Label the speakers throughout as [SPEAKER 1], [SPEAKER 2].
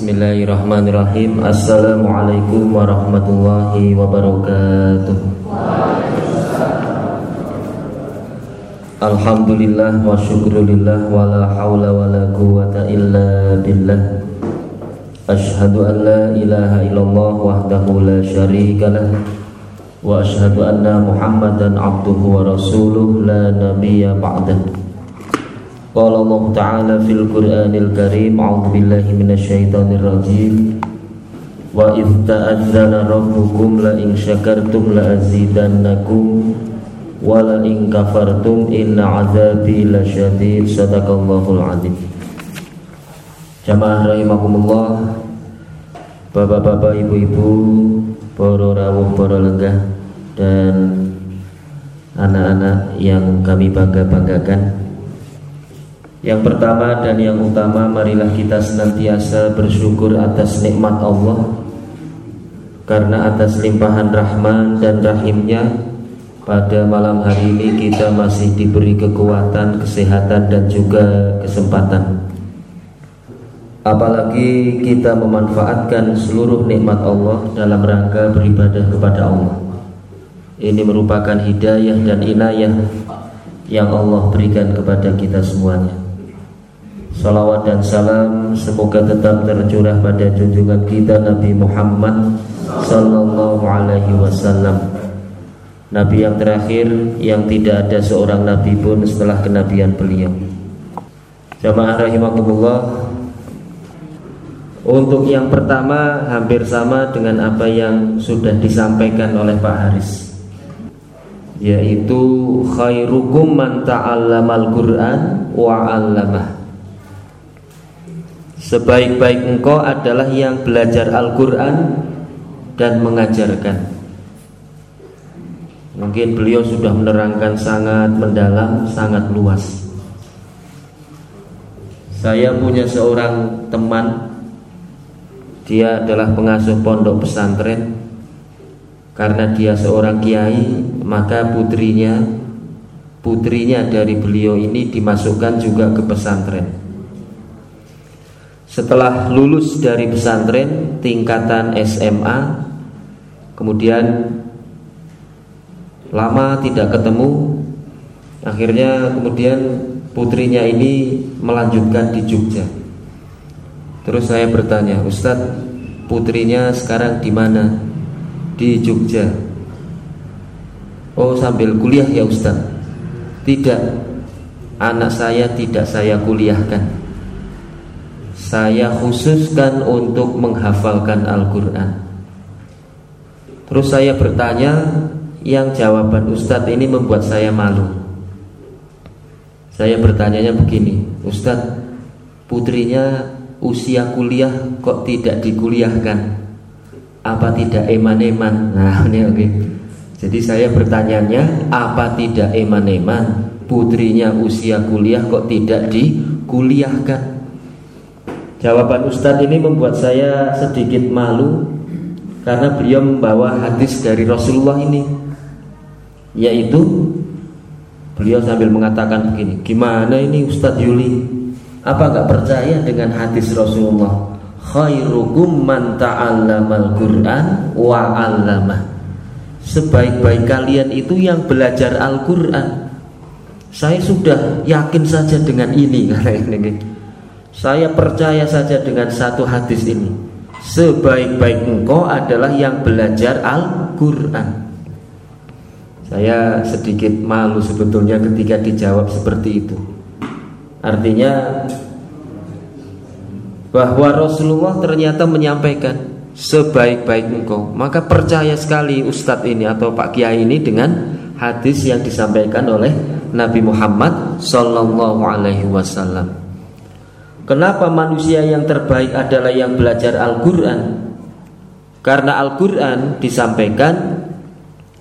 [SPEAKER 1] Bismillahirrahmanirrahim. Assalamualaikum warahmatullahi wabarakatuh. Alhamdulillah wa syukrulillah wa la hawla wa la quwata illa billah. Ashhadu an la ilaha illallah wahdahu la syarika lah. Wa ashhadu anna muhammadan abduhu wa rasuluh. La nabiyya ba'dah Ta'ala fil Qur'anil Karim A'udhu billahi minasyaitonir rajim Wa idh ta'adzana rabbukum la in syakartum la azidannakum wala in kafartum inna azabi lasyadid sadaqallahul azim. Jamaah rahimakumullah Bapak-bapak, ibu-ibu, para rawuh, para lenggah dan anak-anak yang kami bangga-banggakan. Yang pertama dan yang utama marilah kita senantiasa bersyukur atas nikmat Allah. Karena atas limpahan rahman dan rahimnya pada malam hari ini kita masih diberi kekuatan, kesehatan dan juga kesempatan. Apalagi kita memanfaatkan seluruh nikmat Allah dalam rangka beribadah kepada Allah. Ini merupakan hidayah dan inayah yang Allah berikan kepada kita semuanya Salawat dan salam semoga tetap tercurah pada junjungan kita Nabi Muhammad Sallallahu Alaihi Wasallam Nabi yang terakhir yang tidak ada seorang nabi pun setelah kenabian beliau. Jamaah rahimakumullah. Untuk yang pertama hampir sama dengan apa yang sudah disampaikan oleh Pak Haris yaitu khairukum man ta'allamal Qur'an wa 'allamah. Sebaik-baik engkau adalah yang belajar Al-Qur'an dan mengajarkan. Mungkin beliau sudah menerangkan sangat mendalam, sangat luas. Saya punya seorang teman, dia adalah pengasuh pondok pesantren. Karena dia seorang kiai, maka putrinya, putrinya dari beliau ini dimasukkan juga ke pesantren. Setelah lulus dari pesantren tingkatan SMA, kemudian lama tidak ketemu akhirnya kemudian putrinya ini melanjutkan di Jogja. Terus saya bertanya Ustadz putrinya sekarang di mana? Di Jogja. Oh sambil kuliah ya Ustadz. Tidak anak saya tidak saya kuliahkan saya khususkan untuk menghafalkan Al-Quran Terus saya bertanya yang jawaban Ustadz ini membuat saya malu. Saya bertanyanya begini, Ustadz, putrinya usia kuliah kok tidak dikuliahkan? Apa tidak eman-eman? Nah, ini oke. Okay. Jadi saya bertanyanya, apa tidak eman-eman? Putrinya usia kuliah kok tidak dikuliahkan? Jawaban Ustadz ini membuat saya sedikit malu karena beliau membawa hadis dari Rasulullah ini yaitu beliau sambil mengatakan begini gimana ini Ustadz Yuli? Apa gak percaya dengan hadis Rasulullah? Khairukum man ta'allamal Qur'an wa 'allamah sebaik-baik kalian itu yang belajar Al-Qur'an. Saya sudah yakin saja dengan ini saya percaya saja dengan satu hadis ini sebaik-baik engkau adalah yang belajar Al-Qur'an saya sedikit malu sebetulnya ketika dijawab seperti itu. Artinya bahwa Rasulullah ternyata menyampaikan sebaik-baik engkau. Maka percaya sekali Ustadz ini atau Pak Kiai ini dengan hadis yang disampaikan oleh Nabi Muhammad Sallallahu Alaihi Wasallam. Kenapa manusia yang terbaik adalah yang belajar Al-Quran? Karena Al-Quran disampaikan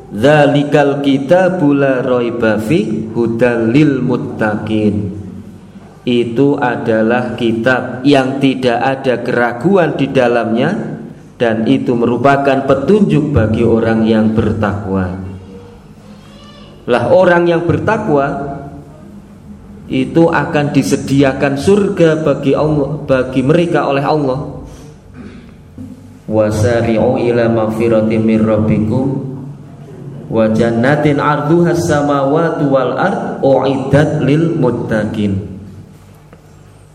[SPEAKER 1] Zalikal kitabu la raiba fi hudalil muttaqin. Itu adalah kitab yang tidak ada keraguan di dalamnya dan itu merupakan petunjuk bagi orang yang bertakwa. Lah orang yang bertakwa itu akan disediakan surga bagi Allah bagi mereka oleh Allah wasari'u ila magfiratin min rabbikum wa jannatin arduha samawati wal ard uiddat lil muttaqin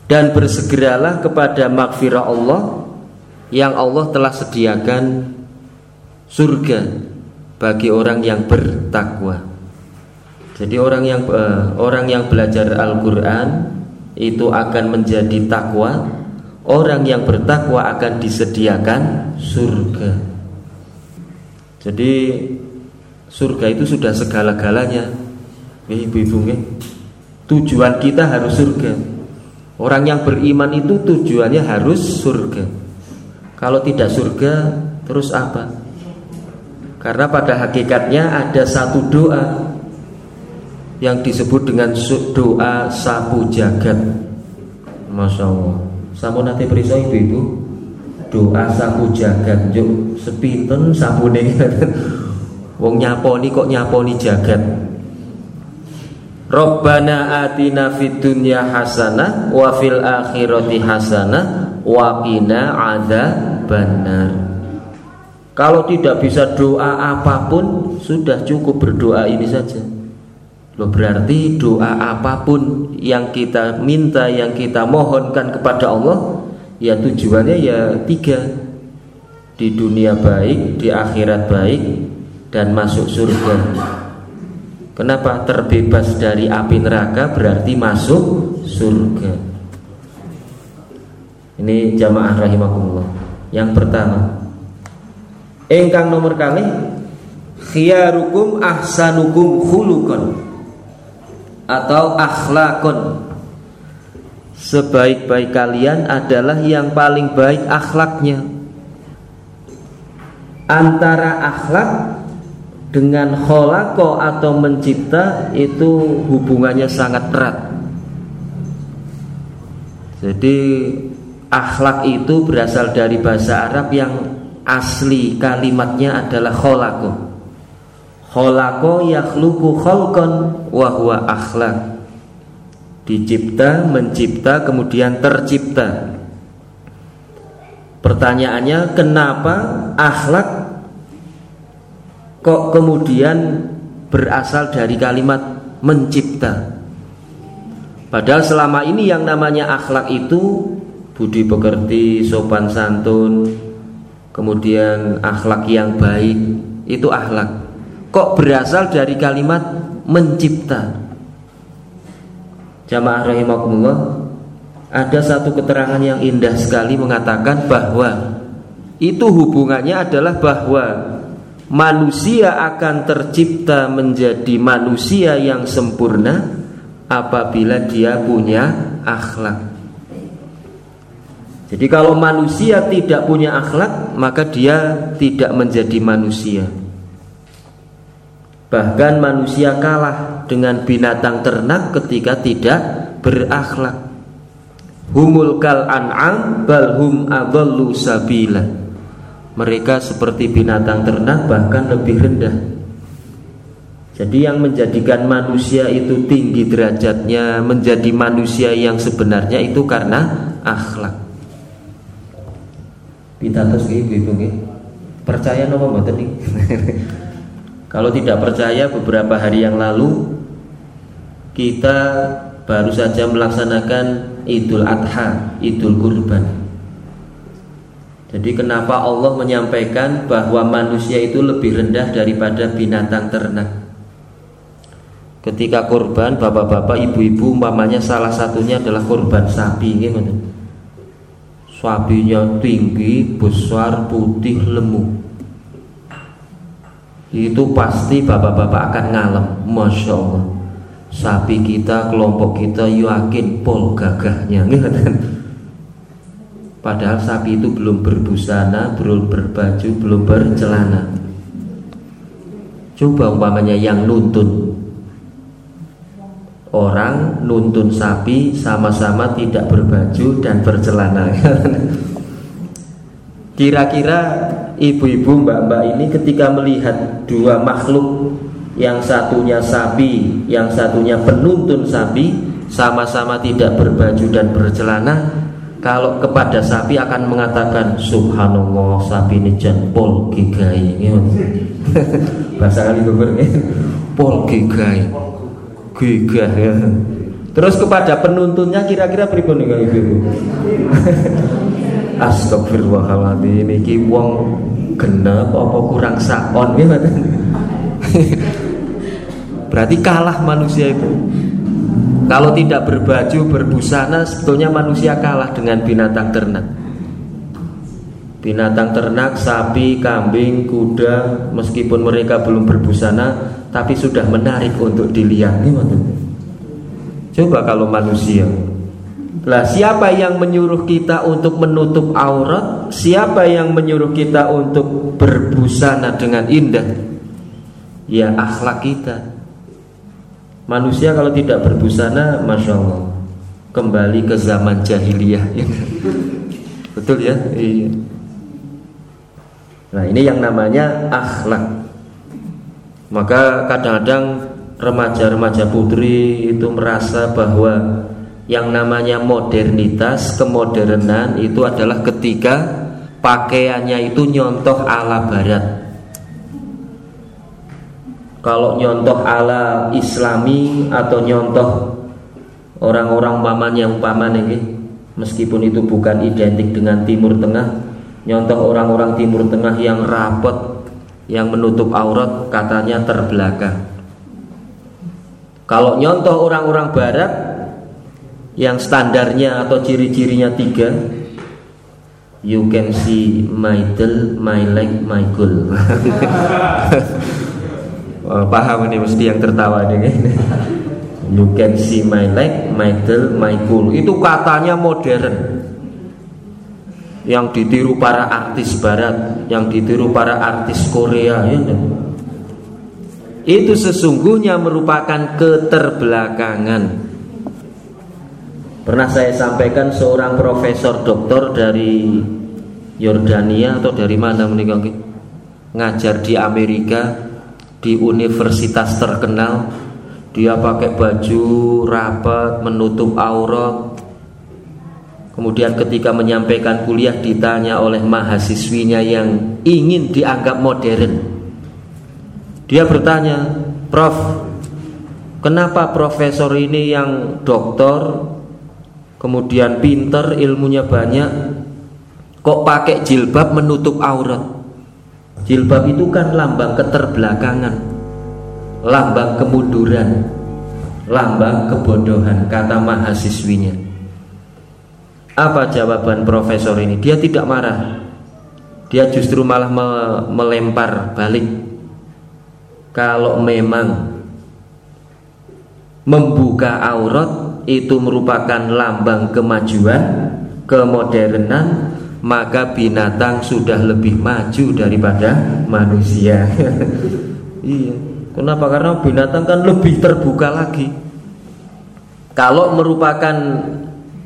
[SPEAKER 1] dan bersegeralah kepada makfirah Allah yang Allah telah sediakan surga bagi orang yang bertakwa. Jadi orang yang uh, orang yang belajar Al-Qur'an itu akan menjadi takwa orang yang bertakwa akan disediakan surga. Jadi surga itu sudah segala-galanya. Ibu-ibu Tujuan kita harus surga. Orang yang beriman itu tujuannya harus surga. Kalau tidak surga, terus apa? Karena pada hakikatnya ada satu doa yang disebut dengan doa sapu jagat. Masya Allah. Sampun nanti periso ibu-ibu doa sapu jagat juk sepinten sapune wong nyaponi kok nyaponi jagat Rabbana atina fid dunya hasanah wa fil akhirati hasanah wa qina adzabannar. Kalau tidak bisa doa apa pun sudah cukup berdoa ini saja. Loh berarti doa apa pun yang kita minta, yang kita mohonkan kepada Allah Ya tujuannya ya tiga. Di dunia baik, di akhirat baik Dan masuk surga. Kenapa? Terbebas dari api neraka berarti masuk surga. Ini jamaah rahimahullah Yang pertama Engkang nomor kali Khiyarukum ahsanukum khulukon atau akhlakun. Sebaik-baik kalian adalah yang paling baik akhlaknya. Antara akhlak dengan kholako atau mencipta itu hubungannya sangat erat. Jadi akhlak itu berasal dari bahasa Arab yang asli kalimatnya adalah kholako Kholako yakhluku kholkon wahwa akhlak Dicipta, mencipta, kemudian tercipta. Pertanyaannya kenapa akhlak Kok kemudian berasal dari kalimat mencipta? Padahal selama ini yang namanya akhlak itu Budi pekerti, sopan santun Kemudian akhlak yang baik Itu akhlak kok berasal dari kalimat mencipta. Jamaah rahimakumullah, ada satu keterangan yang indah sekali mengatakan bahwa itu hubungannya adalah bahwa manusia akan tercipta menjadi manusia yang sempurna apabila dia punya akhlak. Jadi kalau manusia tidak punya akhlak, maka dia tidak menjadi manusia. Bahkan manusia kalah dengan binatang ternak ketika tidak berakhlak. Humul kal an'am bal hum adallu sabila. Mereka seperti binatang ternak bahkan lebih rendah. Jadi yang menjadikan manusia itu tinggi derajatnya menjadi manusia yang sebenarnya itu karena akhlak. Kita terus ibu-ibu Percaya nopo mboten nih? Kalau tidak percaya beberapa hari yang lalu kita baru saja melaksanakan Idul Adha, Idul Kurban. Jadi kenapa Allah menyampaikan bahwa manusia itu lebih rendah daripada binatang ternak? Ketika kurban, bapak-bapak, ibu-ibu, umpamanya salah satunya adalah kurban sapi? Sapinya tinggi, besar, putih, lemu itu pasti bapak-bapak akan ngalem. Masya Allah. Sapi kita, kelompok kita yakin pol gagahnya. Padahal sapi itu belum berbusana, belum berbaju, belum bercelana. Coba umpamanya yang nuntun. Orang nuntun sapi sama-sama tidak berbaju dan bercelana. Kira-kira ibu-ibu mbak-mbak ini ketika melihat dua makhluk yang satunya sapi, yang satunya penuntun sapi, sama-sama tidak berbaju dan bercelana, kalau kepada sapi akan mengatakan subhanallah sapi ini pol gigai bahasa kali pol gigai gigah ya. Terus kepada penuntunnya kira-kira pripun nih ibu Astagfirullahaladzim iki wong genep apa kurang sakon ya Berarti kalah manusia itu. Kalau tidak berbaju, berbusana Sebetulnya manusia kalah dengan binatang ternak. Binatang ternak, sapi, kambing, kuda Meskipun mereka belum berbusana Tapi sudah menarik untuk dilihat Coba kalau manusia lah siapa yang menyuruh kita untuk menutup aurat? Siapa yang menyuruh kita untuk berbusana dengan indah? Ya akhlak kita. Manusia kalau tidak berbusana, masya Allah, kembali ke zaman jahiliyah. Betul ya? Iya. Nah ini yang namanya akhlak. Maka kadang-kadang remaja-remaja putri itu merasa bahwa yang namanya modernitas, kemodernan itu adalah ketika pakaiannya itu nyontoh ala barat. Kalau nyontoh ala islami atau nyontoh orang-orang paman yang paman ini meskipun itu bukan identik dengan timur tengah, nyontoh orang-orang timur tengah yang rapat yang menutup aurat katanya terbelakang. Kalau nyontoh orang-orang barat yang standarnya atau ciri-cirinya tiga you can see my tail, my leg, my goal. Oh, paham ini mesti yang tertawa ini you can see my leg, my tail, my goal. Itu katanya modern. Yang ditiru para artis barat yang ditiru para artis Korea ya, itu sesungguhnya merupakan keterbelakangan Pernah saya sampaikan seorang profesor doktor dari Yordania atau dari mana menikah ngajar di Amerika di universitas terkenal. Dia pakai baju rapat menutup aurat. Kemudian ketika menyampaikan kuliah ditanya oleh mahasiswinya yang ingin dianggap modern. Dia bertanya Prof kenapa profesor ini yang doktor kemudian pinter ilmunya banyak. Kok pakai jilbab menutup aurat? Jilbab itu kan lambang keterbelakangan lambang kemunduran lambang kebodohan kata mahasiswinya. Apa jawaban profesor ini? Dia tidak marah. Dia justru malah me melempar balik. Kalau memang membuka aurat itu merupakan lambang kemajuan, kemodernan, maka binatang sudah lebih maju daripada manusia. iya. Kenapa? Karena binatang kan lebih terbuka lagi. Kalau merupakan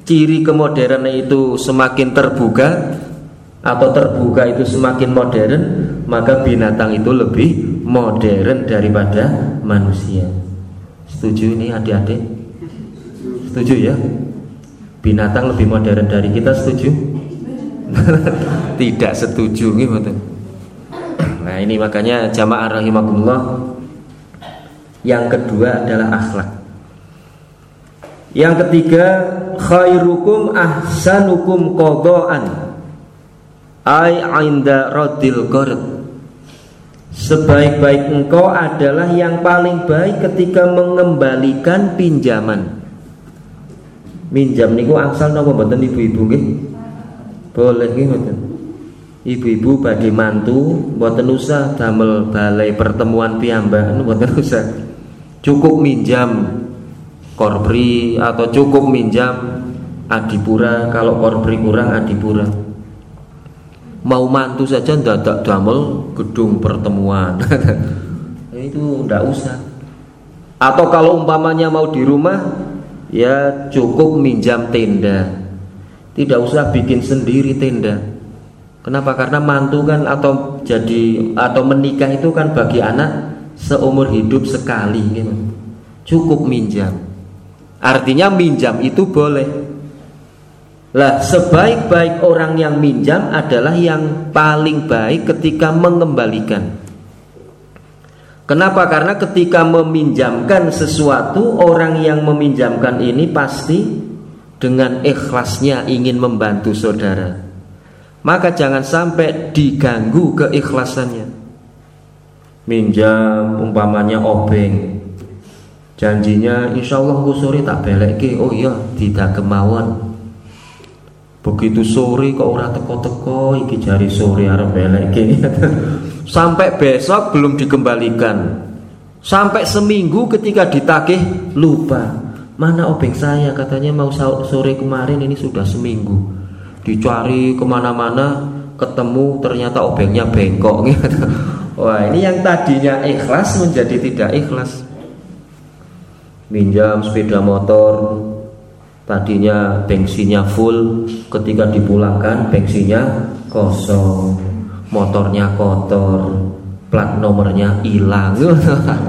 [SPEAKER 1] ciri kemodernan itu semakin terbuka atau terbuka itu semakin modern, maka binatang itu lebih modern daripada manusia. Setuju ini adik-adik? Setuju ya? Binatang lebih modern dari kita setuju? Tidak setuju gitu. Nah ini makanya jamaah rahimahullah Yang kedua adalah akhlak Yang ketiga Khairukum ahsanukum kodoan Ay ainda rodil qard Sebaik-baik engkau adalah yang paling baik ketika mengembalikan pinjaman minjam niku angsal napa mboten ibu-ibu nggih? Boleh nggih mboten. Ibu-ibu badhe mantu mboten usah damel balai pertemuan piyambak mboten usah. Cukup minjam korpri atau cukup minjam adipura kalau korpri kurang adipura. Mau mantu saja dadak damel gedung pertemuan. itu ndak usah. Atau kalau umpamanya mau di rumah ya cukup minjam tenda. Tidak usah bikin sendiri tenda. Kenapa? Karena mantu kan atau jadi atau menikah itu kan bagi anak seumur hidup sekali gitu. cukup minjam. Artinya minjam itu boleh. Lah sebaik-baik orang yang minjam adalah yang paling baik ketika mengembalikan. Kenapa? Karena ketika meminjamkan sesuatu Orang yang meminjamkan ini pasti Dengan ikhlasnya ingin membantu saudara. Maka jangan sampai diganggu keikhlasannya. Minjam umpamanya obeng. Janjinya insya Allah sore tak belek Oh iya tidak kemauan. Begitu sore kok ora teko-teko iki jari sore arep beleke. Sampai besok belum dikembalikan. Sampai seminggu ketika ditagih lupa. Mana obeng saya katanya mau sore kemarin ini sudah seminggu. Dicari ke mana-mana ketemu ternyata obengnya bengkok gitu. Wah ini yang tadinya ikhlas menjadi tidak ikhlas. Minjam sepeda motor tadinya bensinnya full ketika dipulangkan bensinnya kosong motornya kotor plat nomornya hilang.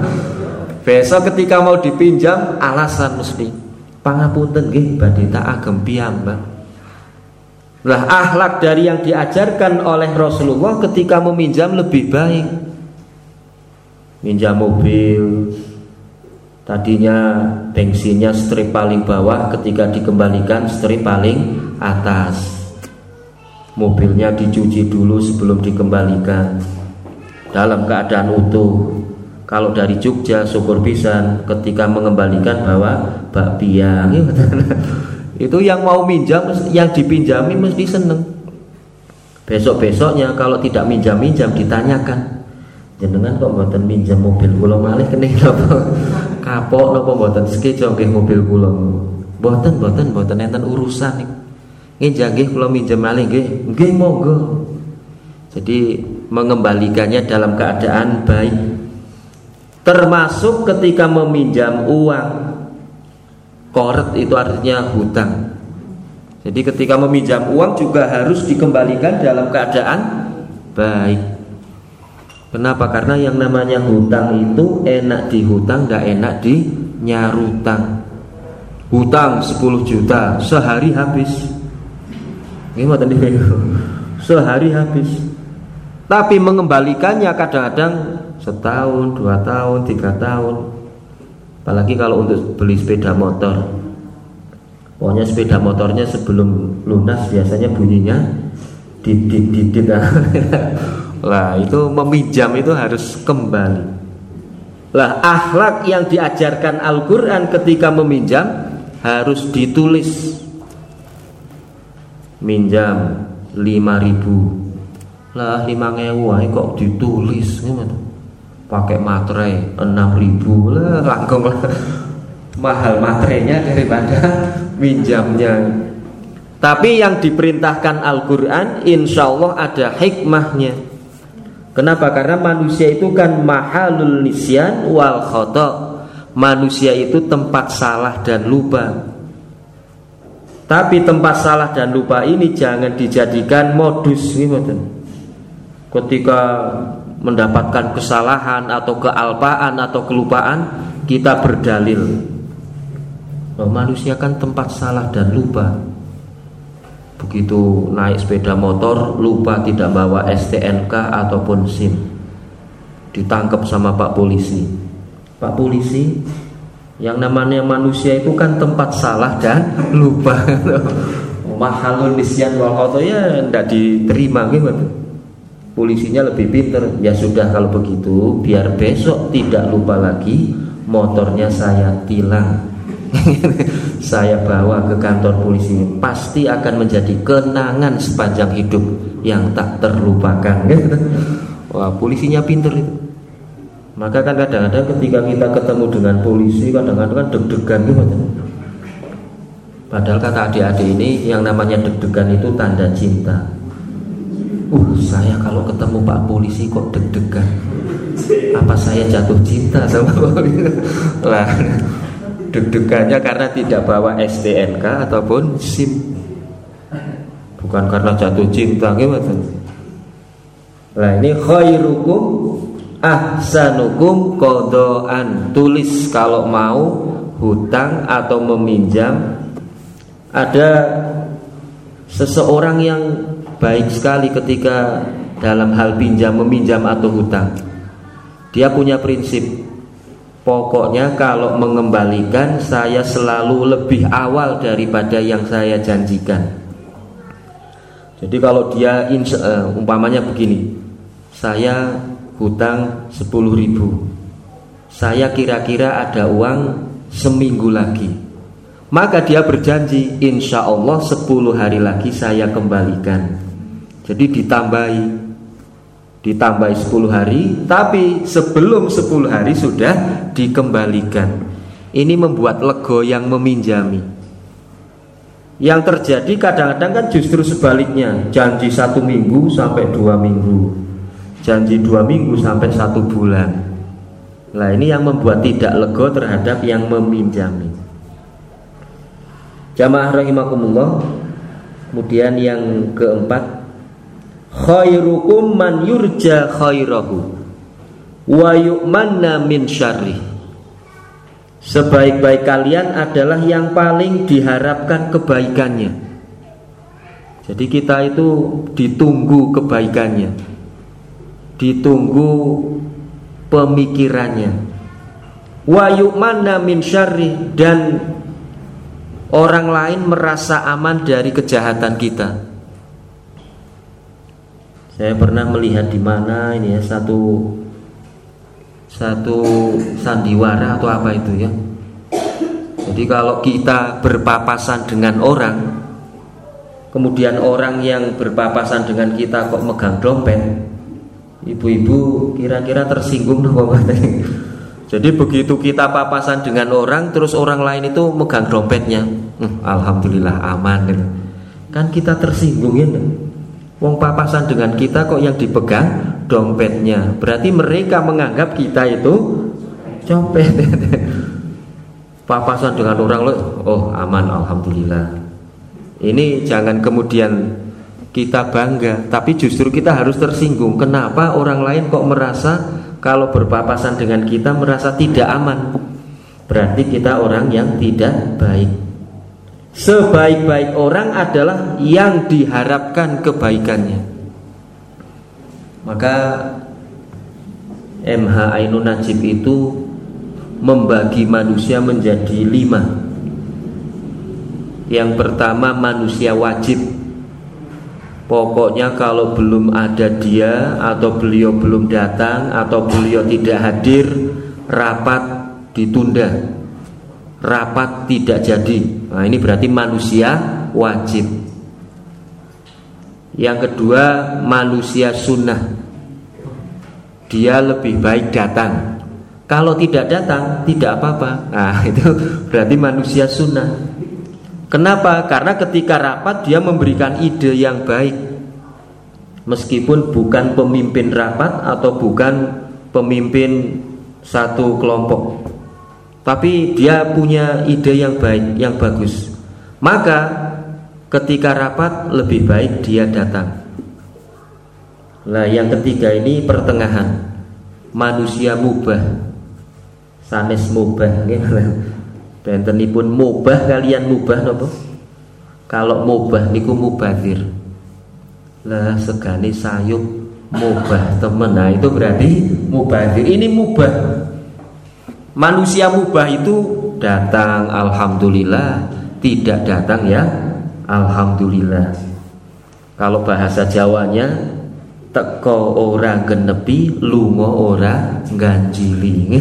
[SPEAKER 1] Besok ketika mau dipinjam alasan mesti pangapunten nggih badhe tak agem piyambak lah akhlak dari yang diajarkan oleh Rasulullah ketika meminjam lebih baik. Minjam mobil Tadinya bensinnya strip paling bawah ketika dikembalikan strip paling atas Mobilnya dicuci dulu sebelum dikembalikan. Dalam keadaan utuh. Kalau dari Jogja syukur pisan ketika mengembalikan bawa bakpia. Itu yang mau minjam yang dipinjami mesti seneng. Besok-besoknya kalau tidak minjam-minjam ditanyakan. Jenengan kok mboten minjem mobil kula malih kene napa kapok mboten sekejo nggih mobil kula. Mboten mboten mboten enten urusan nih nggih nggih kula minjem malih nggih nggih monggo jadi mengembalikannya dalam keadaan baik termasuk ketika meminjam uang koret itu artinya hutang jadi ketika meminjam uang juga harus dikembalikan dalam keadaan baik Kenapa? Karena yang namanya hutang itu enak dihutang, tidak enak di nyarutang. Hutang 10 juta sehari habis. Ini tadi Sehari habis. Tapi mengembalikannya kadang-kadang setahun, dua tahun, tiga tahun. Apalagi kalau untuk beli sepeda motor. Pokoknya sepeda motornya sebelum lunas biasanya bunyinya didit didit. Lah itu meminjam itu harus kembali. Lah akhlak yang diajarkan Al-Quran ketika meminjam harus ditulis. Minjam lima ribu lah lima ngewu kok ditulis gimana pakai materai enam ribu lah langkong lah mahal materainya daripada minjamnya tapi yang diperintahkan Al-Quran Insya Allah ada hikmahnya Kenapa? Karena manusia itu kan mahalul nisyan wal khoto. Manusia itu tempat salah dan lupa. Tapi tempat salah dan lupa ini jangan dijadikan modus gitu. Ketika mendapatkan kesalahan atau kealpaan atau kelupaan, kita berdalil. Oh, manusia kan tempat salah dan lupa. Begitu naik sepeda motor lupa tidak bawa STNK ataupun SIM Ditangkap sama Pak Polisi Pak Polisi yang namanya manusia itu kan tempat salah dan lupa. Mahalun nisyan wal ya tidak diterima gitu Polisinya lebih pinter. Ya sudah kalau begitu Biar besok tidak lupa lagi Motornya saya tilang. Saya bawa ke kantor polisi. Pasti akan menjadi kenangan sepanjang hidup yang tak terlupakan wah polisinya pinter itu maka kan kadang-kadang ketika kita ketemu dengan polisi kadang-kadang kan deg-degan gitu padahal kata adik-adik ini yang namanya deg-degan itu tanda cinta. Uh saya kalau ketemu pak polisi kok deg-degan? Apa saya jatuh cinta sama polisi? Lah deg-degannya karena tidak bawa STNK ataupun SIM. Bukan karena jatuh cinta gimana nah ini khairukum ahsanukum kodoan tulis kalau mau hutang atau meminjam. Ada seseorang yang baik sekali ketika dalam hal pinjam meminjam atau hutang. Dia punya prinsip. Pokoknya kalau mengembalikan saya selalu lebih awal daripada yang saya janjikan. Jadi kalau dia uh, umpamanya begini saya hutang 10 ribu. Saya kira-kira ada uang seminggu lagi. Maka dia berjanji insya Allah 10 hari lagi saya kembalikan. Jadi ditambahi ditambahi 10 hari tapi sebelum 10 hari sudah dikembalikan. Ini membuat lego yang meminjami. Yang terjadi kadang-kadang kan justru sebaliknya. Janji satu minggu sampai dua minggu janji dua minggu sampai satu bulan. Nah ini yang membuat tidak lego terhadap yang meminjami. Jamaah rahimakumullah Kemudian yang keempat Khairukum man yurja khairahu Wa yu'manna min syarri Sebaik-baik kalian adalah yang paling diharapkan kebaikannya. Jadi kita itu ditunggu kebaikannya Ditunggu pemikirannya. Wa yu'manna min syarri dan orang lain merasa aman dari kejahatan kita. Saya pernah melihat di mana ini ya satu satu sandiwara atau apa itu ya. Jadi kalau kita berpapasan dengan orang kemudian orang yang berpapasan dengan kita kok megang dompet Ibu-ibu kira-kira tersinggung nopo Jadi begitu kita papasan dengan orang terus orang lain itu megang dompetnya. Hmm, Alhamdulillah aman gitu. Kan kita tersinggung ya. Wong papasan dengan kita kok yang dipegang dompetnya. Berarti mereka menganggap kita itu copet. papasan dengan orang lo, oh aman alhamdulillah. Ini jangan kemudian kita bangga, tapi justru kita harus tersinggung. Kenapa orang lain kok merasa kalau berpapasan dengan kita merasa tidak aman? Berarti kita orang yang tidak baik. Sebaik-baik orang adalah yang diharapkan kebaikannya. Maka MH Ainun Najib itu membagi manusia menjadi lima. Yang pertama manusia wajib Pokoknya kalau belum ada dia atau beliau belum datang atau beliau tidak hadir, rapat ditunda. Rapat tidak jadi. Nah, ini berarti manusia wajib. Yang kedua, manusia sunnah. Dia lebih baik datang. Kalau tidak datang, tidak apa-apa. Nah, itu berarti manusia sunnah. Kenapa? Karena ketika rapat dia memberikan ide yang baik. Meskipun bukan pemimpin rapat atau bukan pemimpin satu kelompok. Tapi dia punya ide yang baik, yang bagus. Maka ketika rapat lebih baik dia datang. Nah yang ketiga ini pertengahan. Manusia mubah. Sanes mubah pun mubah kalian mubah nopo? Kalau mubah niku mubadir. Lah segani sayup mubah temen. Nah itu berarti mubadir. Ini mubah. Manusia mubah itu datang alhamdulillah, tidak datang ya alhamdulillah. Kalau bahasa Jawanya teko ora genepi, lungo ora ganjili.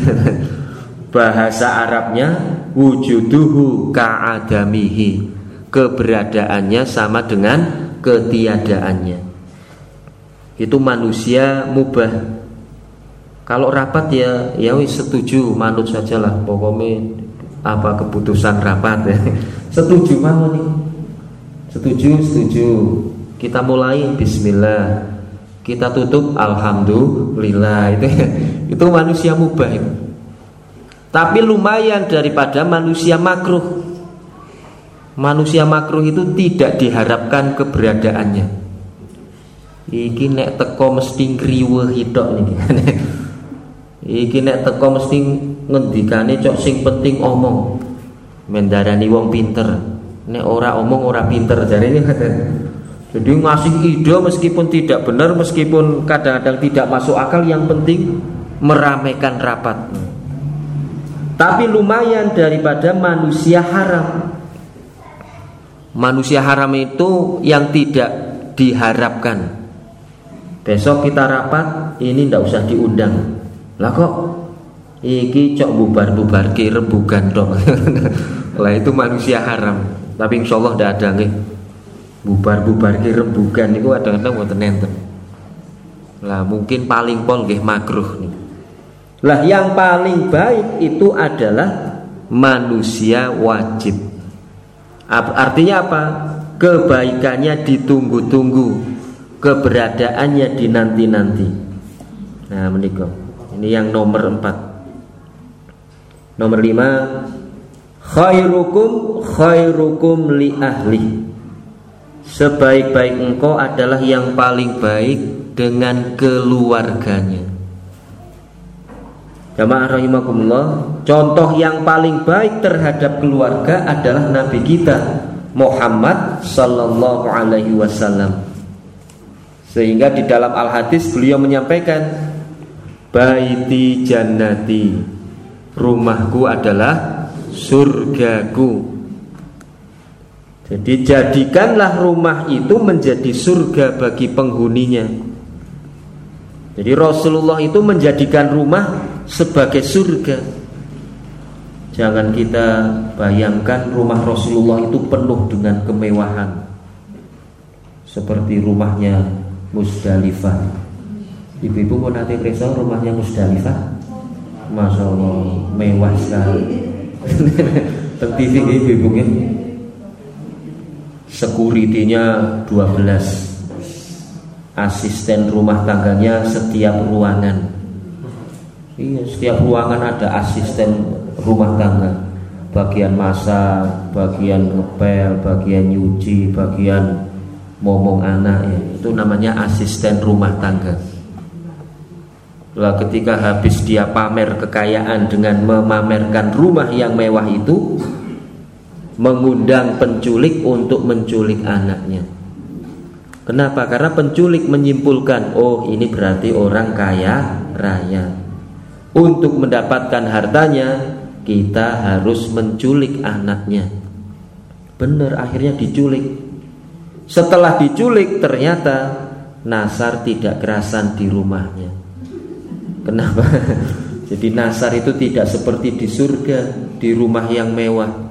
[SPEAKER 1] bahasa Arabnya wujuduhu ka'adamihi. Keberadaannya sama dengan ketiadaannya. Itu manusia mubah. Kalau rapat ya ya setuju manut sajalah. Pokoknya apa keputusan rapat ya. Setuju mau nih setuju setuju. Kita mulai Bismillah. Kita tutup Alhamdulillah. Itu itu manusia mubah itu tapi lumayan daripada manusia makruh Manusia makruh itu tidak diharapkan keberadaannya Iki nek teko mesti ngriwe hitok niki. Iki nek teko mesti ngendikane cok sing penting omong. Mendarani wong pinter. Nek ora omong ora pinter ini Jadi ngasih ide meskipun tidak benar, meskipun kadang-kadang tidak masuk akal, yang penting meramaikan rapat. Tapi lumayan daripada manusia haram. Manusia haram itu yang tidak diharapkan. Besok kita rapat, ini ndak usah diundang. Lah kok iki cok bubar-bubar ki rembugan dong. lah itu manusia haram. Tapi insya Allah tidak ada nih bubar-bubar ki rembugan itu kadang-kadang mboten enten. Lah mungkin paling pol makruh nih. Lah yang paling baik itu adalah manusia wajib. Artinya apa? Kebaikannya ditunggu-tunggu, keberadaannya dinanti-nanti. Nah, menikah. Ini yang nomor empat. Nomor lima, khairukum khairukum li ahli Sebaik-baik engkau adalah yang paling baik dengan keluarganya. Jamaah rahimakumullah, contoh yang paling baik terhadap keluarga adalah Nabi kita Muhammad sallallahu alaihi wasallam. Sehingga di dalam al-hadis beliau menyampaikan baiti jannati rumahku adalah surgaku jadi jadikanlah rumah itu menjadi surga bagi penghuninya. Jadi Rasulullah itu menjadikan rumah sebagai surga. Jangan kita bayangkan rumah Rasulullah itu penuh dengan kemewahan. Seperti rumahnya Musdalifah. Ibu-ibu mau nanti periksa rumahnya Musdalifah? Masya Allah mewah sekali. Tentu ibu-ibu Sekuritinya 12 Asisten rumah tangganya setiap ruangan Iya, setiap ruangan ada asisten rumah tangga Bagian masak, bagian ngepel, bagian nyuci, bagian ngomong anak ya. Itu namanya asisten rumah tangga Lah ketika habis dia pamer kekayaan dengan memamerkan rumah yang mewah itu mengundang penculik untuk menculik anaknya. Kenapa? Karena penculik menyimpulkan, oh ini berarti orang kaya raya. Untuk mendapatkan hartanya, kita harus menculik anaknya. Benar, akhirnya diculik. Setelah diculik, ternyata Nasar tidak kerasan di rumahnya. Kenapa? Jadi Nasar itu tidak seperti di surga, di rumah yang mewah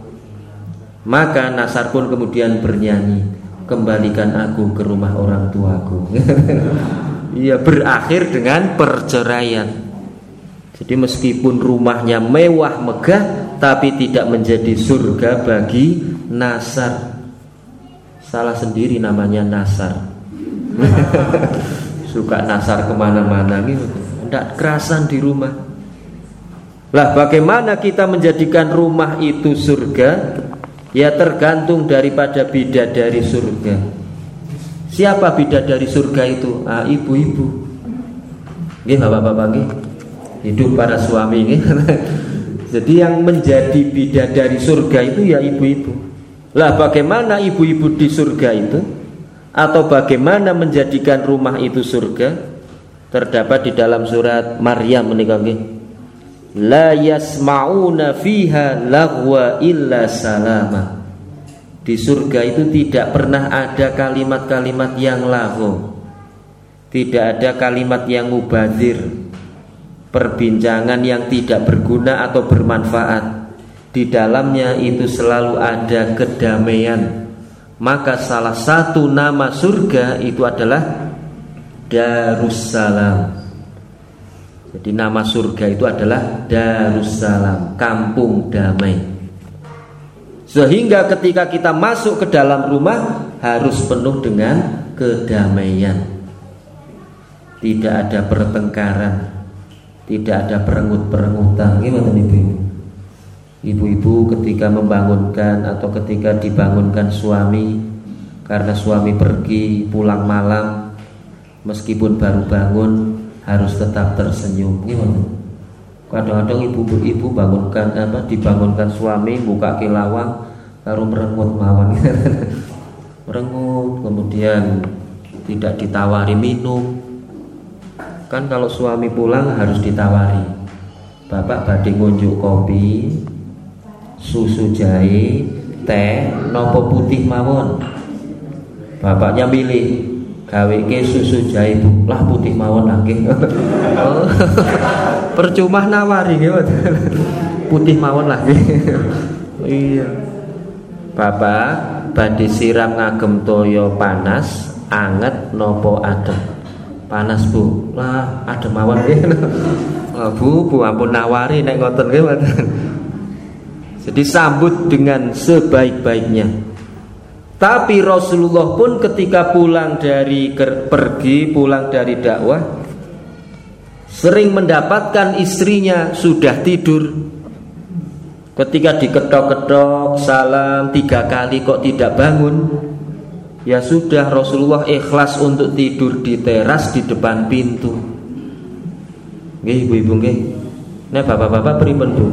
[SPEAKER 1] maka Nasar pun kemudian bernyanyi Kembalikan aku ke rumah orang tuaku Ia berakhir dengan perceraian Jadi meskipun rumahnya mewah megah Tapi tidak menjadi surga bagi Nasar. Salah sendiri namanya Nasar. Suka Nasar ke mana-mana gitu. Tidak kerasan di rumah. Lah bagaimana kita menjadikan rumah itu surga? Ya tergantung daripada bidadari surga. Siapa bidadari surga itu? Ah, ibu-ibu. Ini bapak-bapak ini Hidup para suami ini. Jadi yang menjadi bidadari surga itu ya ibu-ibu. Lah bagaimana ibu-ibu di surga itu? Atau bagaimana menjadikan rumah itu surga? Terdapat di dalam surat Maryam menikah la yasma'una fiha lagwa illa salama. Di surga itu tidak pernah ada kalimat-kalimat yang lahu tidak ada kalimat yang mubazir perbincangan yang tidak berguna atau bermanfaat di dalamnya itu selalu ada kedamaian maka salah satu nama surga itu adalah Darussalam jadi nama surga itu adalah Darussalam, kampung damai. Sehingga ketika kita masuk ke dalam rumah harus penuh dengan kedamaian. Tidak ada pertengkaran, tidak ada perengut-perengutan. Gimana ibu? Ibu-ibu ketika membangunkan atau ketika dibangunkan suami karena suami pergi pulang malam meskipun baru bangun harus tetap tersenyum gimana kadang-kadang ibu-ibu bangunkan apa dibangunkan suami buka kilawang karo merengut mawon merengut kemudian tidak ditawari minum kan kalau suami pulang harus ditawari. Bapak badhe ngunjuk kopi susu jahe teh nopo putih mawon. Bapaknya milih gawe susu jahe lah putih mawon lagi percuma nawari gitu putih mawon lagi iya. Bapak badhe siram ngagem toyo panas anget nopo adem panas bu. Lah adem mawon oh, bu bu ampun nawari nek ngoten nggih jadi sambut dengan sebaik-baiknya. Tapi Rasulullah pun ketika pulang dari pergi, pulang dari dakwah Sering mendapatkan istrinya sudah tidur. Ketika diketok-ketok salam tiga kali kok tidak bangun Ya sudah Rasulullah ikhlas untuk tidur di teras di depan pintu Nggih ibu-ibu nggih Nek bapak-bapak pripun Bu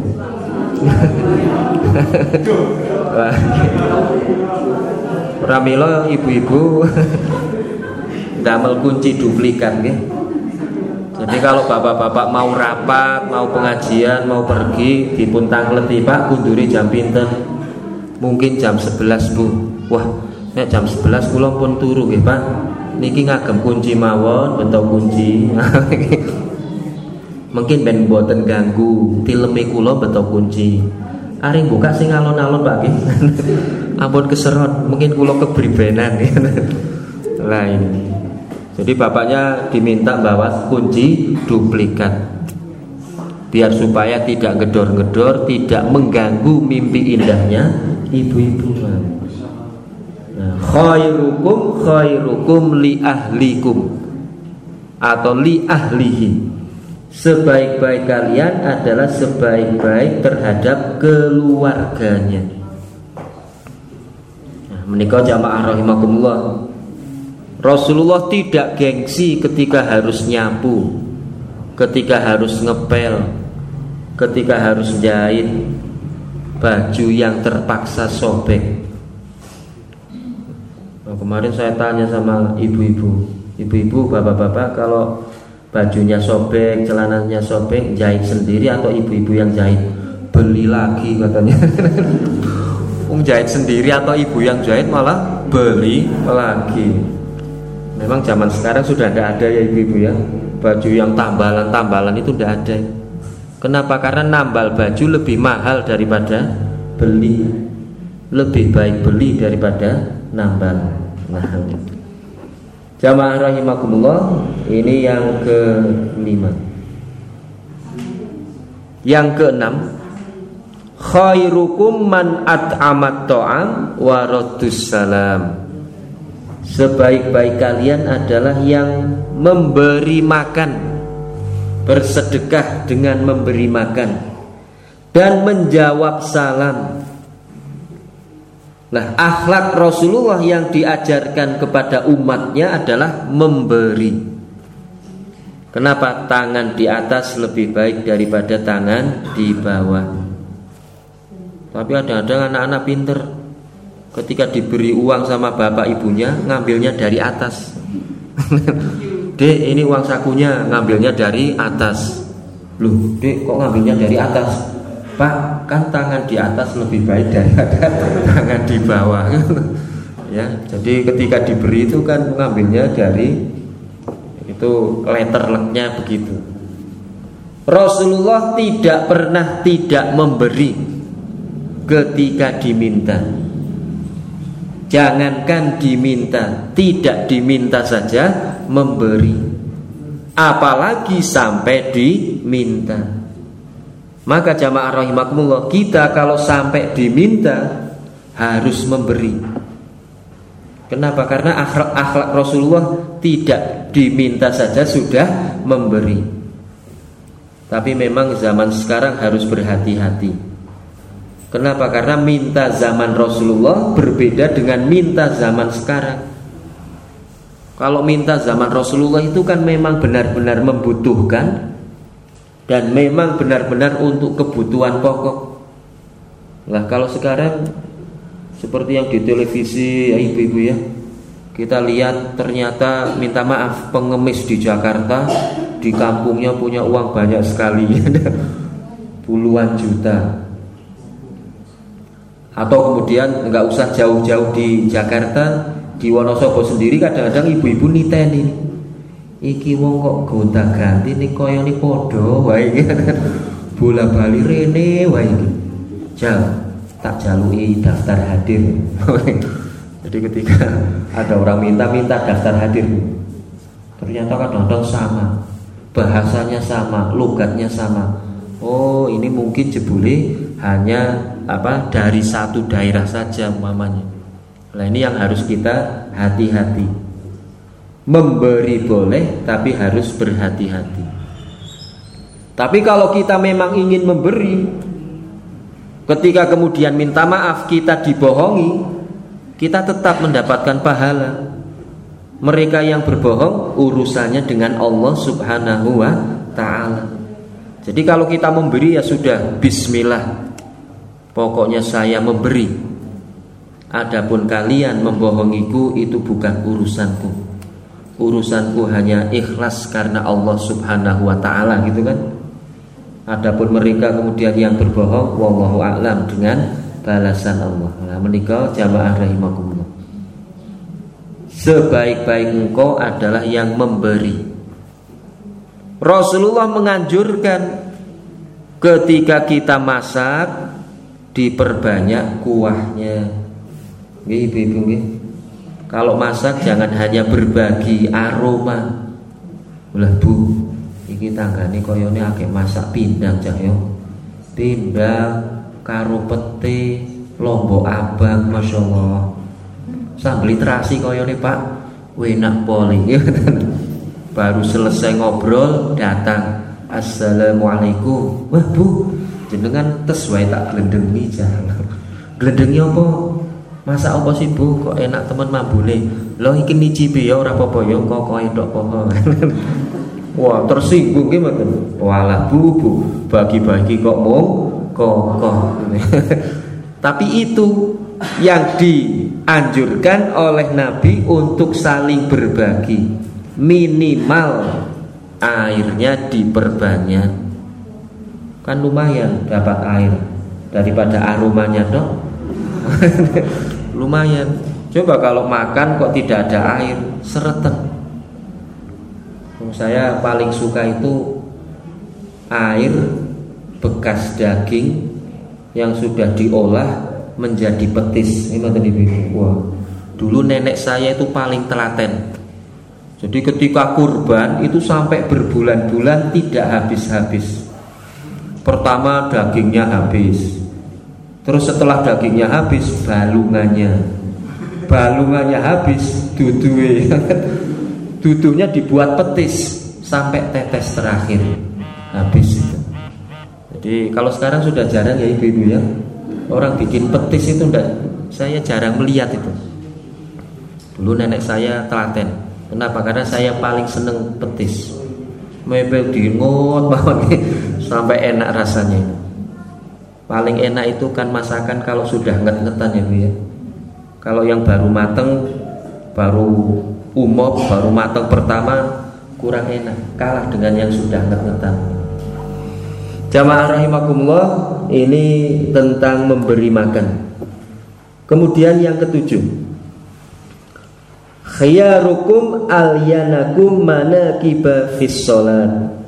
[SPEAKER 1] Pramila ibu-ibu damel kunci duplikat nggih. Jadi kalau bapak-bapak mau rapat, mau pengajian, mau pergi dipun tangleti Pak kunduri jam pinten? Mungkin jam 11 Bu. Wah, nek jam 11 kula pun turu nggih Pak. Niki ngagem kunci mawon, bentuk kunci. Mungkin ben boten ganggu, tileme kula bentuk kunci. Aring buka sing alon-alon Pak Ampun keserot, mungkin kulo kebribenan Lah ini. Jadi bapaknya diminta bawa kunci duplikat biar supaya tidak gedor-gedor, tidak mengganggu mimpi indahnya ibu-ibu. Khairukum khairukum li ahlikum atau li ahlihi sebaik-baik kalian adalah sebaik-baik terhadap keluarganya. Nah, menikah jamaah rahimakumullah. Rasulullah tidak gengsi ketika harus nyapu, ketika harus ngepel, ketika harus jahit baju yang terpaksa sobek. Nah, kemarin saya tanya sama ibu-ibu, ibu-ibu, bapak-bapak kalau bajunya sobek, celananya sobek, jahit sendiri atau ibu-ibu yang jahit? Beli lagi katanya. Ung jahit sendiri atau ibu yang jahit malah beli lagi. Memang zaman sekarang sudah tidak ada ya ibu-ibu ya Baju yang tambalan-tambalan itu tidak ada Kenapa? Karena nambal baju lebih mahal daripada beli Lebih baik beli daripada nambal Nah. Jamaah rahimakumullah Ini yang kelima. Yang keenam Khairukum man at'amat to'am Warodus salam. Sebaik-baik kalian adalah yang memberi makan Bersedekah dengan memberi makan Dan menjawab salam Nah, akhlak Rasulullah yang diajarkan kepada umatnya adalah memberi. Kenapa tangan di atas lebih baik daripada tangan di bawah? Tapi ada-ada anak-anak pinter Ketika diberi uang sama bapak ibunya Ngambilnya dari atas Dek ini uang sakunya Ngambilnya dari atas Loh dek kok ngambilnya dari atas Pak, kan tangan di atas lebih baik daripada tangan di bawah. ya, jadi ketika diberi itu kan mengambilnya dari itu letterleknya begitu. Rasulullah tidak pernah tidak memberi ketika diminta. Jangankan diminta, tidak diminta saja memberi. Apalagi sampai diminta. Maka jamaah rahimakumullah kita kalau sampai diminta harus memberi. Kenapa? Karena akhlak, akhlak Rasulullah tidak diminta saja sudah memberi. Tapi memang zaman sekarang harus berhati-hati. Kenapa? Karena minta zaman Rasulullah berbeda dengan minta zaman sekarang. Kalau minta zaman Rasulullah itu kan memang benar-benar membutuhkan dan memang benar-benar untuk kebutuhan pokok. Nah kalau sekarang seperti yang di televisi ya ibu-ibu ya kita lihat ternyata minta maaf pengemis di Jakarta di kampungnya punya uang banyak sekali. Puluhan juta. Atau kemudian nggak usah jauh-jauh di Jakarta di Wonosobo sendiri kadang-kadang ibu-ibu niteni iki wong kok gonta ganti nih koyo nih podo wae bola bali rene wae jal tak jalui daftar hadir. Jadi ketika ada orang minta-minta daftar hadir Ternyata kadang-kadang sama. Bahasanya sama, logatnya sama. Oh ini mungkin jebule hanya apa dari satu daerah saja mamanya Nah ini yang harus kita hati-hati Memberi boleh tapi harus berhati-hati Tapi kalau kita memang ingin memberi Ketika kemudian minta maaf kita dibohongi kita tetap mendapatkan pahala. Mereka yang berbohong urusannya dengan Allah Subhanahu wa taala. Jadi kalau kita memberi ya sudah bismillah. Pokoknya saya memberi. Adapun kalian membohongiku itu bukan urusanku. Urusanku hanya ikhlas karena Allah Subhanahu wa taala gitu kan. Adapun mereka kemudian yang berbohong wallahu a'lam dengan balasan Allah. Nah, menikah jamaah rahimakumullah. Sebaik-baik engkau adalah yang memberi. Rasulullah menganjurkan ketika kita masak diperbanyak kuahnya. Ibu, ibu, Kalau masak jangan hanya berbagi aroma. Ulah bu, iki tanggane koyone akeh masak pindang cah yo. Pindang karo pete lombok abang masya Allah sambil literasi kaya nih pak. Wenak poli. Baru selesai ngobrol datang. Assalamualaikum. Wah bu jenengan tes wae tak gelendengi jangan gelendengi apa masa apa sih bu kok enak teman mabule lo iki nicipi ya ora apa-apa ya kok kok ndok apa Wah tersinggung gimana? Walah bu bu bagi-bagi kok mau kokoh. Tapi itu yang dianjurkan oleh Nabi untuk saling berbagi. Minimal airnya diperbanyak. Kan lumayan dapat air daripada aromanya dong. lumayan. Coba kalau makan kok tidak ada air, seretan. Saya paling suka itu air bekas daging yang sudah diolah menjadi petis. Ini Wah, dulu nenek saya itu paling telaten. Jadi ketika kurban itu sampai berbulan-bulan tidak habis-habis. Pertama dagingnya habis. Terus setelah dagingnya habis, balungannya. Balungannya habis, dudunya. Dudunya dibuat petis sampai tetes terakhir. Habis itu. Jadi kalau sekarang sudah jarang ya ibu-ibu ya Orang bikin petis itu enggak Saya jarang melihat itu Dulu nenek saya telaten Kenapa? Karena saya paling seneng petis Mebel dingot banget Sampai enak rasanya Paling enak itu kan masakan kalau sudah nget-ngetan ya Bu ya Kalau yang baru mateng Baru umop, baru mateng pertama Kurang enak Kalah dengan yang sudah nget-ngetan Jamaah rahimakumullah ini tentang memberi makan. Kemudian yang ketujuh. Khiyarukum alyanakum manakiba fis salat.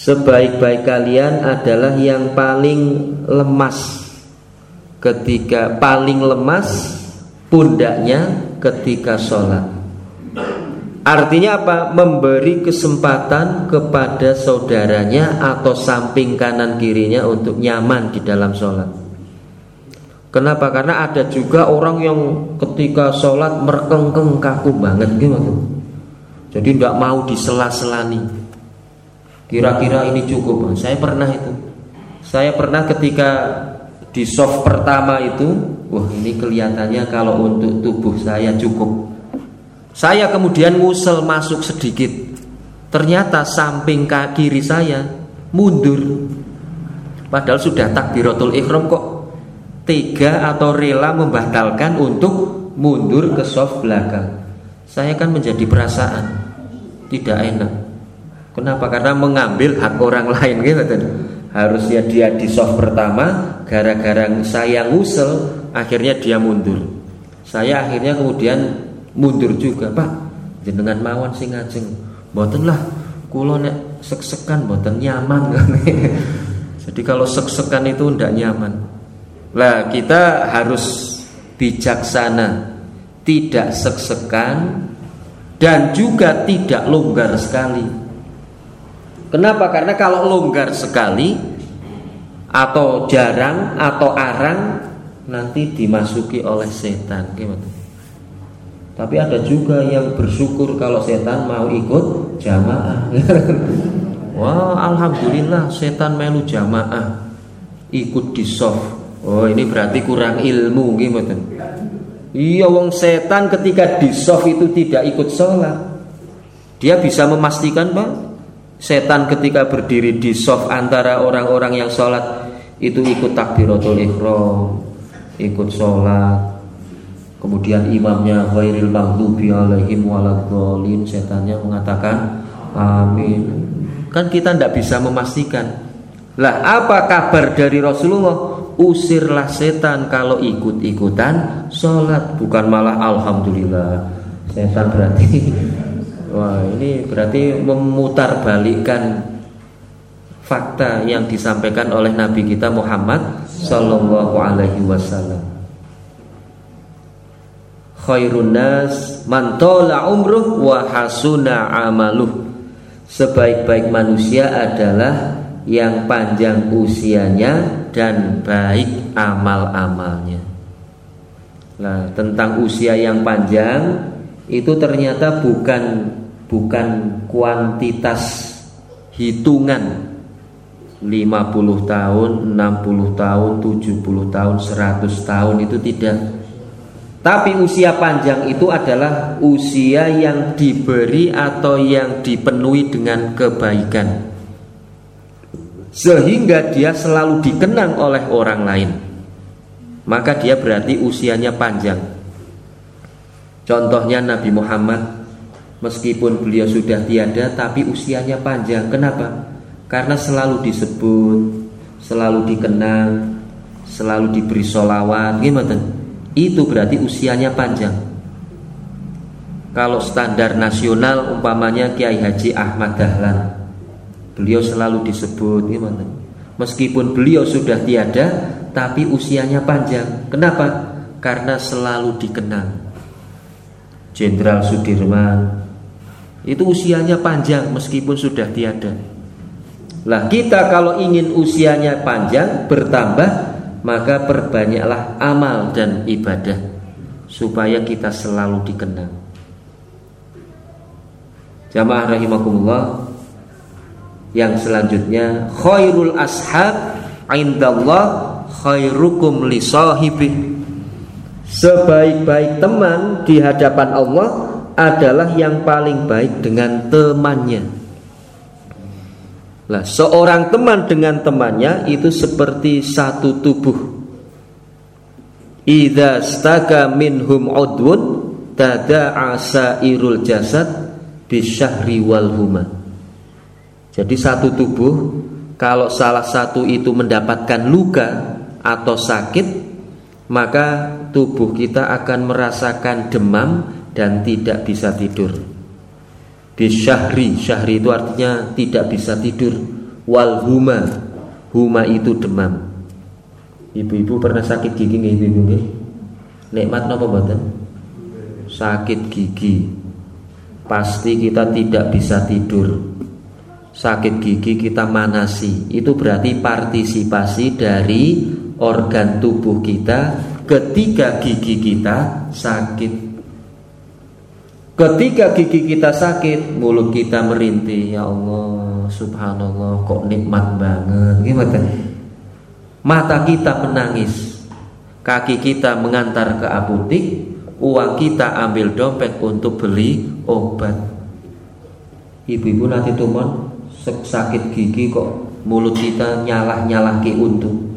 [SPEAKER 1] Sebaik-baik kalian adalah yang paling lemas ketika paling lemas pundaknya ketika sholat. Artinya apa? Memberi kesempatan kepada saudaranya atau samping kanan kirinya untuk nyaman di dalam sholat. Kenapa? Karena ada juga orang yang ketika sholat merkengkeng kaku banget gitu. Jadi tidak mau disela-selani. Kira-kira ini cukup. Saya pernah itu. Saya pernah ketika di soft pertama itu, wah ini kelihatannya kalau untuk tubuh saya cukup saya kemudian ngusel masuk sedikit. Ternyata samping kiri saya mundur. Padahal sudah takbiratul ikhram kok tega atau rela membatalkan untuk mundur ke soft belakang. Saya kan menjadi perasaan tidak enak. Kenapa? Karena mengambil hak orang lain gitu. Harusnya dia di soft pertama, gara-gara saya ngusel, akhirnya dia mundur. Saya akhirnya kemudian mundur juga, Pak. Jenengan mawon sing ngajeng. Mboten lah, kula nek sek-sekan mboten nyaman. Jadi kalau sek-sekan itu ndak nyaman. Lah kita harus bijaksana, tidak sek-sekan dan juga tidak longgar sekali. Kenapa? Karena kalau longgar sekali atau jarang atau arang nanti dimasuki oleh setan. Gimana? Tapi ada juga yang bersyukur kalau setan mau ikut jamaah. Wah, alhamdulillah setan melu jamaah ikut di soft Oh ini berarti kurang ilmu gimana? Iya wong setan ketika di soft itu tidak ikut sholat Dia bisa memastikan pak Setan ketika berdiri di soft antara orang-orang yang sholat Itu ikut takbiratul ikhram Ikut sholat. Kemudian imamnya Ghairil maghdubi alaihim waladhdallin Setannya mengatakan Amin. Kan kita tidak bisa memastikan. Lah apa kabar dari Rasulullah? Usirlah setan kalau ikut-ikutan sholat bukan malah alhamdulillah. Setan berarti wah ini berarti memutarbalikkan fakta yang disampaikan oleh Nabi kita Muhammad Sallallahu Alaihi Wasallam. Khairun nas man umruh wa hasuna amaluh. Sebaik-baik manusia adalah yang panjang usianya dan baik amal-amalnya. Nah, tentang usia yang panjang itu ternyata bukan bukan kuantitas hitungan. 50 tahun, 60 tahun, 70 tahun, 100 tahun itu tidak. Tapi usia panjang itu adalah usia yang diberi atau yang dipenuhi dengan kebaikan. Sehingga dia selalu dikenang oleh orang lain. Maka dia berarti usianya panjang. Contohnya Nabi Muhammad meskipun beliau sudah tiada tapi usianya panjang kenapa karena selalu disebut selalu dikenang selalu diberi solawat gimana itu berarti usianya panjang kalau standar nasional umpamanya Kiai Haji Ahmad Dahlan Beliau selalu disebut gimana? Meskipun beliau sudah tiada, tapi usianya panjang. Kenapa? Karena selalu dikenang. Jenderal Sudirman itu usianya panjang meskipun sudah tiada. Lah kita kalau ingin usianya panjang bertambah maka perbanyaklah amal dan ibadah supaya kita selalu dikenang. Jamaah rahimakumullah yang selanjutnya khairul ashab indallah khairukum li sahibi. Sebaik-baik teman di hadapan Allah adalah yang paling baik dengan temannya. Lah, seorang teman dengan temannya itu seperti satu tubuh. Idza staka minhum udwun tada'a sairul jasad bisyahri wal humah jadi satu tubuh kalau salah satu itu mendapatkan luka atau sakit, maka tubuh kita akan merasakan demam dan tidak bisa tidur. Bisyahri, syahri itu artinya tidak bisa tidur. Wal huma, huma itu demam. Ibu-ibu pernah sakit gigi nggih ibu nggih? Nikmat napa mboten? Sakit gigi. Pasti kita tidak bisa tidur sakit gigi kita manasi itu berarti partisipasi dari organ tubuh kita ketika gigi kita sakit ketika gigi kita sakit mulut kita merintih ya Allah subhanallah kok nikmat banget. Gimana? Mata kita menangis kaki kita mengantar ke apotik uang kita ambil dompet untuk beli obat. Ibu-ibu nanti tumon sakit gigi kok mulut kita nyalah ke untung.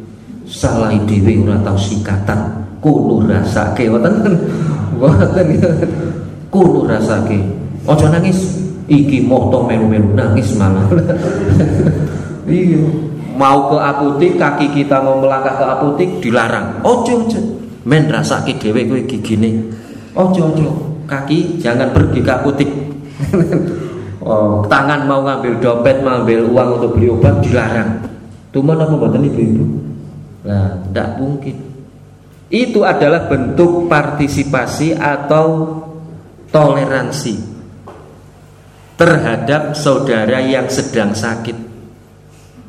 [SPEAKER 1] Salah dhewe ora tau sikatan kudu rasake wonten wonten kudu rasake. Aja nangis. Iki moto melu-melu nangis malah. Iya. Mau ke apotik kaki kita mau melangkah ke apotik dilarang. Ojo ojo men rasake dhewe kowe gigine. Ojo ojo kaki jangan pergi ke apotik. Oh, tangan mau ngambil dompet mau ngambil uang untuk beli obat dilarang. Tuman apa mboten ibu-ibu? Nah, tidak mungkin. Itu adalah bentuk partisipasi atau toleransi terhadap saudara yang sedang sakit.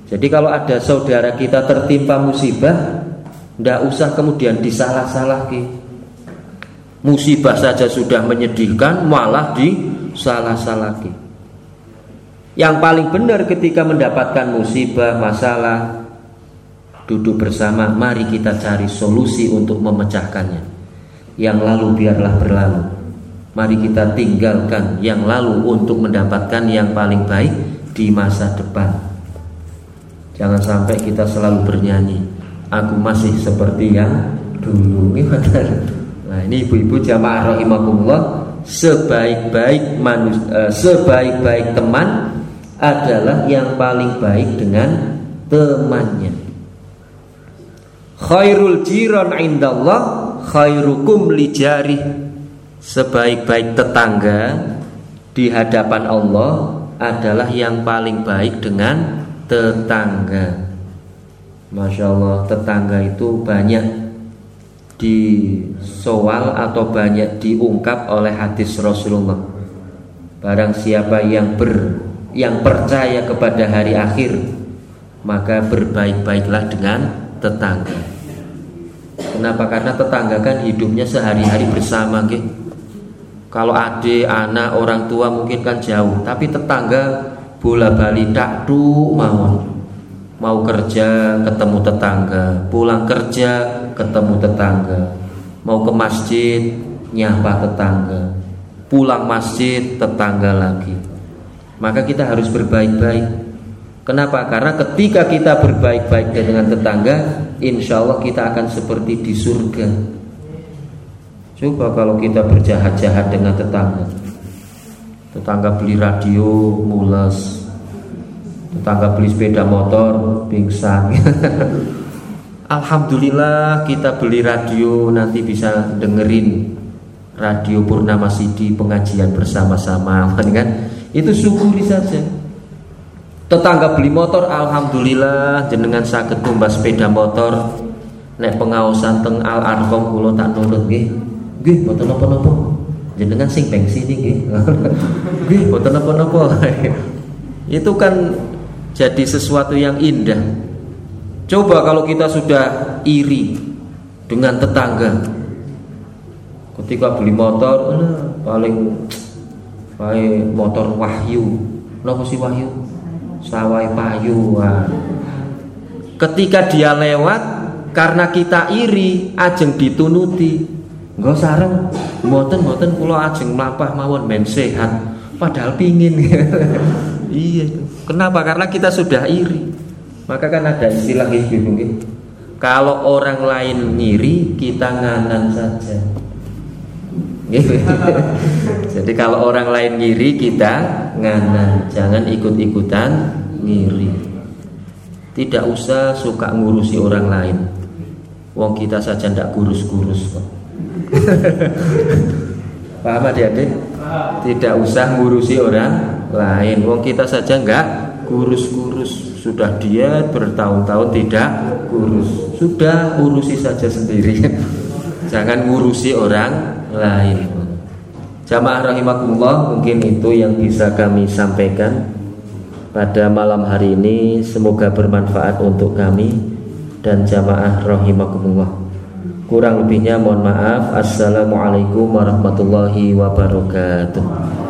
[SPEAKER 1] Jadi kalau ada saudara kita tertimpa musibah, tidak usah kemudian disalah-salah Musibah saja sudah menyedihkan, malah disalah-salah Yang paling benar ketika mendapatkan musibah, masalah, duduk bersama, mari kita cari solusi untuk memecahkannya. Yang lalu biarlah berlalu. Mari kita tinggalkan yang lalu untuk mendapatkan yang paling baik di masa depan. Jangan sampai kita selalu bernyanyi, aku masih seperti yang dulu. Nah, ini ibu-ibu jamaah rahimakumullah, sebaik-baik manusia, eh, sebaik-baik teman adalah yang paling baik dengan temannya. Khairul jiran indallah khairukum lijari Sebaik-baik tetangga di hadapan Allah adalah yang paling baik dengan tetangga. Masya Allah tetangga itu banyak disoal atau banyak diungkap oleh hadis Rasulullah. Barang siapa yang ber yang percaya kepada hari akhir maka berbaik-baiklah dengan tetangga. Kenapa? Karena tetangga kan hidupnya sehari-hari bersama gitu. Kalau adik, anak, orang tua mungkin kan jauh, tapi tetangga bola bali tak tuh mau mau kerja ketemu tetangga, pulang kerja ketemu tetangga, mau ke masjid nyapa tetangga, pulang masjid tetangga lagi. Maka kita harus berbaik-baik Kenapa? Karena ketika kita berbaik-baik dengan tetangga, insya Allah kita akan seperti di surga. Coba kalau kita berjahat-jahat dengan tetangga, tetangga beli radio mules, tetangga beli sepeda motor pingsan. Alhamdulillah kita beli radio nanti bisa dengerin radio Purnama Sidi pengajian bersama-sama, kan? Itu syukuri saja. Tetangga beli motor alhamdulillah jenengan sakit tumbas sepeda motor nek pengawasan teng al arkom kulo tak nurut. Nggih mboten napa-napa. Jenengan sing bensin nggih. Nggih mboten napa-napa. Itu kan jadi sesuatu yang indah. Coba kalau kita sudah iri dengan tetangga. Ketika beli motor, paling paling motor Wahyu. Napa sih Wahyu? sawai payuan ketika dia lewat karena kita iri ajeng ditunuti nggak sarang moten moten pulau ajeng melapah mawon men sehat. Padahal pingin. Iya. Kenapa? Karena kita sudah iri. Maka kan ada istilah itu mungkin kalau orang lain ngiri kita nganan saja. Jadi kalau orang lain ngiri kita ngana, jangan ikut-ikutan ngiri. Tidak usah suka ngurusi orang lain. Wong kita saja ndak kurus-kurus kok. Paham adik-adik? Tidak usah ngurusi orang lain. Wong kita saja nggak kurus-kurus. Sudah dia bertahun-tahun tidak kurus. Sudah urusi saja sendiri. Jangan ngurusi orang lain. Jamaah rahimakumullah, mungkin itu yang bisa kami sampaikan pada malam hari ini. Semoga bermanfaat untuk kami dan jamaah rahimakumullah. Kurang lebihnya mohon maaf. Assalamualaikum warahmatullahi wabarakatuh.